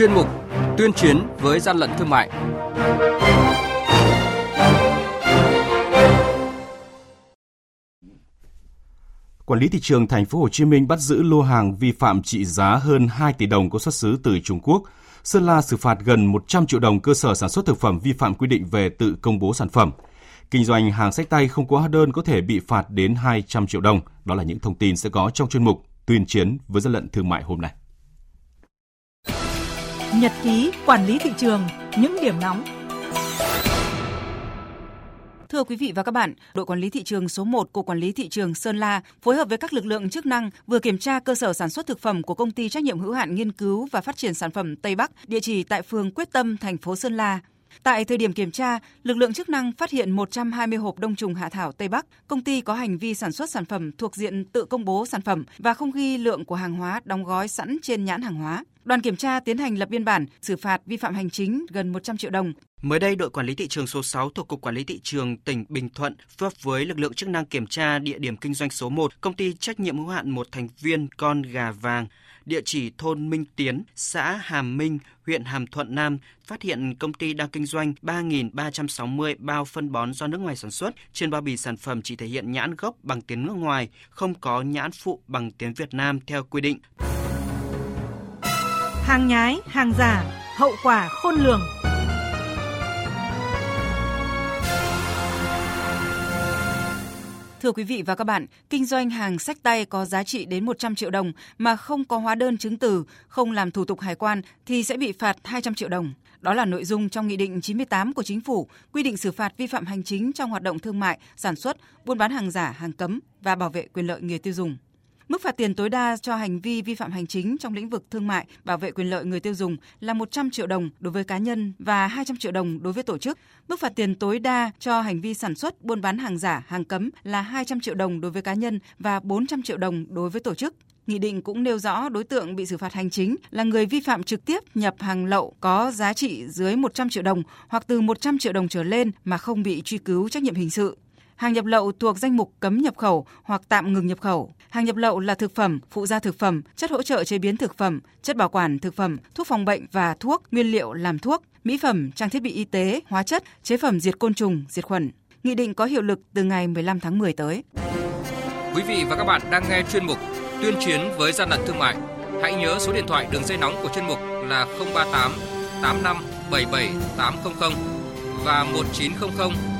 chuyên mục Tuyên chiến với gian lận thương mại. Quản lý thị trường thành phố Hồ Chí Minh bắt giữ lô hàng vi phạm trị giá hơn 2 tỷ đồng có xuất xứ từ Trung Quốc. Sơn La xử phạt gần 100 triệu đồng cơ sở sản xuất thực phẩm vi phạm quy định về tự công bố sản phẩm. Kinh doanh hàng sách tay không có hóa đơn có thể bị phạt đến 200 triệu đồng. Đó là những thông tin sẽ có trong chuyên mục Tuyên chiến với gian lận thương mại hôm nay. Nhật ký quản lý thị trường, những điểm nóng Thưa quý vị và các bạn, đội quản lý thị trường số 1 của quản lý thị trường Sơn La phối hợp với các lực lượng chức năng vừa kiểm tra cơ sở sản xuất thực phẩm của công ty trách nhiệm hữu hạn nghiên cứu và phát triển sản phẩm Tây Bắc, địa chỉ tại phường Quyết Tâm, thành phố Sơn La. Tại thời điểm kiểm tra, lực lượng chức năng phát hiện 120 hộp đông trùng hạ thảo Tây Bắc. Công ty có hành vi sản xuất sản phẩm thuộc diện tự công bố sản phẩm và không ghi lượng của hàng hóa đóng gói sẵn trên nhãn hàng hóa. Đoàn kiểm tra tiến hành lập biên bản, xử phạt vi phạm hành chính gần 100 triệu đồng. Mới đây, đội quản lý thị trường số 6 thuộc Cục Quản lý Thị trường tỉnh Bình Thuận phối hợp với lực lượng chức năng kiểm tra địa điểm kinh doanh số 1, công ty trách nhiệm hữu hạn một thành viên con gà vàng, địa chỉ thôn Minh Tiến, xã Hàm Minh, huyện Hàm Thuận Nam, phát hiện công ty đang kinh doanh 3.360 bao phân bón do nước ngoài sản xuất. Trên bao bì sản phẩm chỉ thể hiện nhãn gốc bằng tiếng nước ngoài, không có nhãn phụ bằng tiếng Việt Nam theo quy định. Hàng nhái, hàng giả, hậu quả khôn lường. Thưa quý vị và các bạn, kinh doanh hàng sách tay có giá trị đến 100 triệu đồng mà không có hóa đơn chứng từ, không làm thủ tục hải quan thì sẽ bị phạt 200 triệu đồng. Đó là nội dung trong Nghị định 98 của Chính phủ quy định xử phạt vi phạm hành chính trong hoạt động thương mại, sản xuất, buôn bán hàng giả, hàng cấm và bảo vệ quyền lợi người tiêu dùng. Mức phạt tiền tối đa cho hành vi vi phạm hành chính trong lĩnh vực thương mại, bảo vệ quyền lợi người tiêu dùng là 100 triệu đồng đối với cá nhân và 200 triệu đồng đối với tổ chức. Mức phạt tiền tối đa cho hành vi sản xuất, buôn bán hàng giả, hàng cấm là 200 triệu đồng đối với cá nhân và 400 triệu đồng đối với tổ chức. Nghị định cũng nêu rõ đối tượng bị xử phạt hành chính là người vi phạm trực tiếp nhập hàng lậu có giá trị dưới 100 triệu đồng hoặc từ 100 triệu đồng trở lên mà không bị truy cứu trách nhiệm hình sự. Hàng nhập lậu thuộc danh mục cấm nhập khẩu hoặc tạm ngừng nhập khẩu. Hàng nhập lậu là thực phẩm, phụ gia thực phẩm, chất hỗ trợ chế biến thực phẩm, chất bảo quản thực phẩm, thuốc phòng bệnh và thuốc, nguyên liệu làm thuốc, mỹ phẩm, trang thiết bị y tế, hóa chất, chế phẩm diệt côn trùng, diệt khuẩn. Nghị định có hiệu lực từ ngày 15 tháng 10 tới. Quý vị và các bạn đang nghe chuyên mục Tuyên chiến với gian lận thương mại. Hãy nhớ số điện thoại đường dây nóng của chuyên mục là 038 85 77 800 và 1900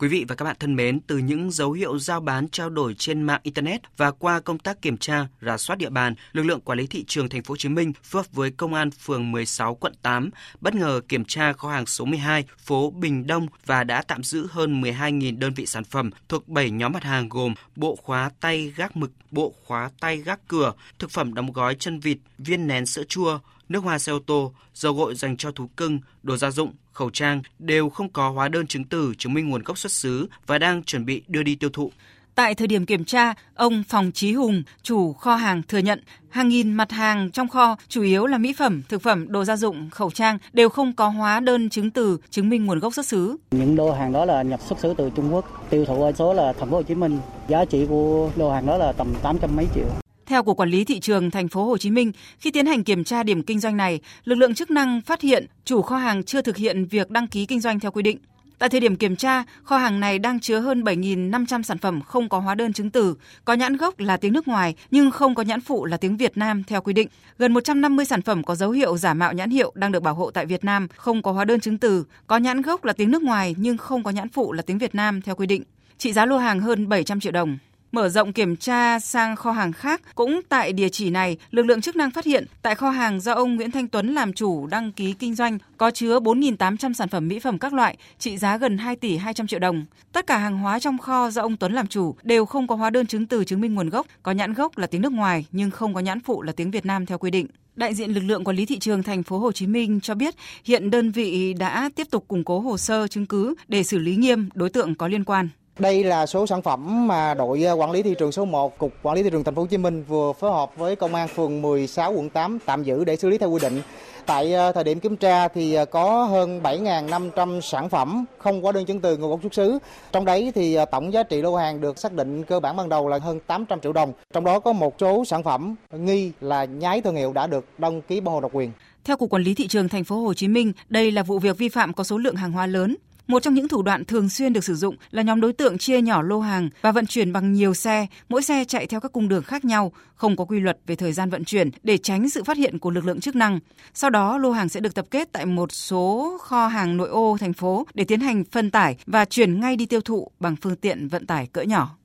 Quý vị và các bạn thân mến, từ những dấu hiệu giao bán trao đổi trên mạng internet và qua công tác kiểm tra, rà soát địa bàn, lực lượng quản lý thị trường thành phố Hồ Chí Minh phối hợp với công an phường 16 quận 8 bất ngờ kiểm tra kho hàng số 12 phố Bình Đông và đã tạm giữ hơn 12.000 đơn vị sản phẩm thuộc 7 nhóm mặt hàng gồm bộ khóa tay gác mực, bộ khóa tay gác cửa, thực phẩm đóng gói chân vịt, viên nén sữa chua, nước hoa xe ô tô, dầu gội dành cho thú cưng, đồ gia dụng, khẩu trang đều không có hóa đơn chứng từ chứng minh nguồn gốc xuất xứ và đang chuẩn bị đưa đi tiêu thụ. Tại thời điểm kiểm tra, ông Phòng Chí Hùng, chủ kho hàng thừa nhận hàng nghìn mặt hàng trong kho chủ yếu là mỹ phẩm, thực phẩm, đồ gia dụng, khẩu trang đều không có hóa đơn chứng từ chứng minh nguồn gốc xuất xứ. Những lô hàng đó là nhập xuất xứ từ Trung Quốc, tiêu thụ ở số là thành phố Hồ Chí Minh. Giá trị của lô hàng đó là tầm 800 mấy triệu. Theo Cục Quản lý thị trường thành phố Hồ Chí Minh, khi tiến hành kiểm tra điểm kinh doanh này, lực lượng chức năng phát hiện chủ kho hàng chưa thực hiện việc đăng ký kinh doanh theo quy định. Tại thời điểm kiểm tra, kho hàng này đang chứa hơn 7.500 sản phẩm không có hóa đơn chứng từ, có nhãn gốc là tiếng nước ngoài nhưng không có nhãn phụ là tiếng Việt Nam theo quy định. Gần 150 sản phẩm có dấu hiệu giả mạo nhãn hiệu đang được bảo hộ tại Việt Nam, không có hóa đơn chứng từ, có nhãn gốc là tiếng nước ngoài nhưng không có nhãn phụ là tiếng Việt Nam theo quy định. Trị giá lô hàng hơn 700 triệu đồng. Mở rộng kiểm tra sang kho hàng khác cũng tại địa chỉ này, lực lượng chức năng phát hiện tại kho hàng do ông Nguyễn Thanh Tuấn làm chủ đăng ký kinh doanh có chứa 4.800 sản phẩm mỹ phẩm các loại, trị giá gần 2 tỷ 200 triệu đồng. Tất cả hàng hóa trong kho do ông Tuấn làm chủ đều không có hóa đơn chứng từ chứng minh nguồn gốc, có nhãn gốc là tiếng nước ngoài nhưng không có nhãn phụ là tiếng Việt Nam theo quy định. Đại diện lực lượng quản lý thị trường thành phố Hồ Chí Minh cho biết hiện đơn vị đã tiếp tục củng cố hồ sơ chứng cứ để xử lý nghiêm đối tượng có liên quan. Đây là số sản phẩm mà đội ờ, quản lý thị trường số 1, cục quản lý thị trường thành phố Hồ Chí Minh vừa phối hợp với công an phường 16 quận 8 tạm giữ để xử lý theo quy định. Tại ờ, thời điểm kiểm tra thì ờ, có hơn 7.500 sản phẩm không có đơn chứng từ nguồn gốc xuất xứ. Trong đấy thì tổng giá trị lô hàng được xác định cơ bản ban đầu là hơn 800 triệu đồng. Trong đó có một số sản phẩm nghi là nhái thương hiệu đã được đăng ký bảo hộ độc quyền. Theo Cục Quản lý thị trường thành phố Hồ Chí Minh, đây là vụ việc vi phạm có số lượng hàng hóa lớn, một trong những thủ đoạn thường xuyên được sử dụng là nhóm đối tượng chia nhỏ lô hàng và vận chuyển bằng nhiều xe, mỗi xe chạy theo các cung đường khác nhau, không có quy luật về thời gian vận chuyển để tránh sự phát hiện của lực lượng chức năng. Sau đó, lô hàng sẽ được tập kết tại một số kho hàng nội ô thành phố để tiến hành phân tải và chuyển ngay đi tiêu thụ bằng phương tiện vận tải cỡ nhỏ.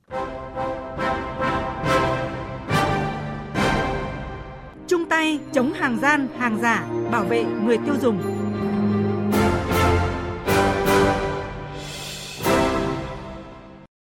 Chung tay chống hàng gian, hàng giả, bảo vệ người tiêu dùng.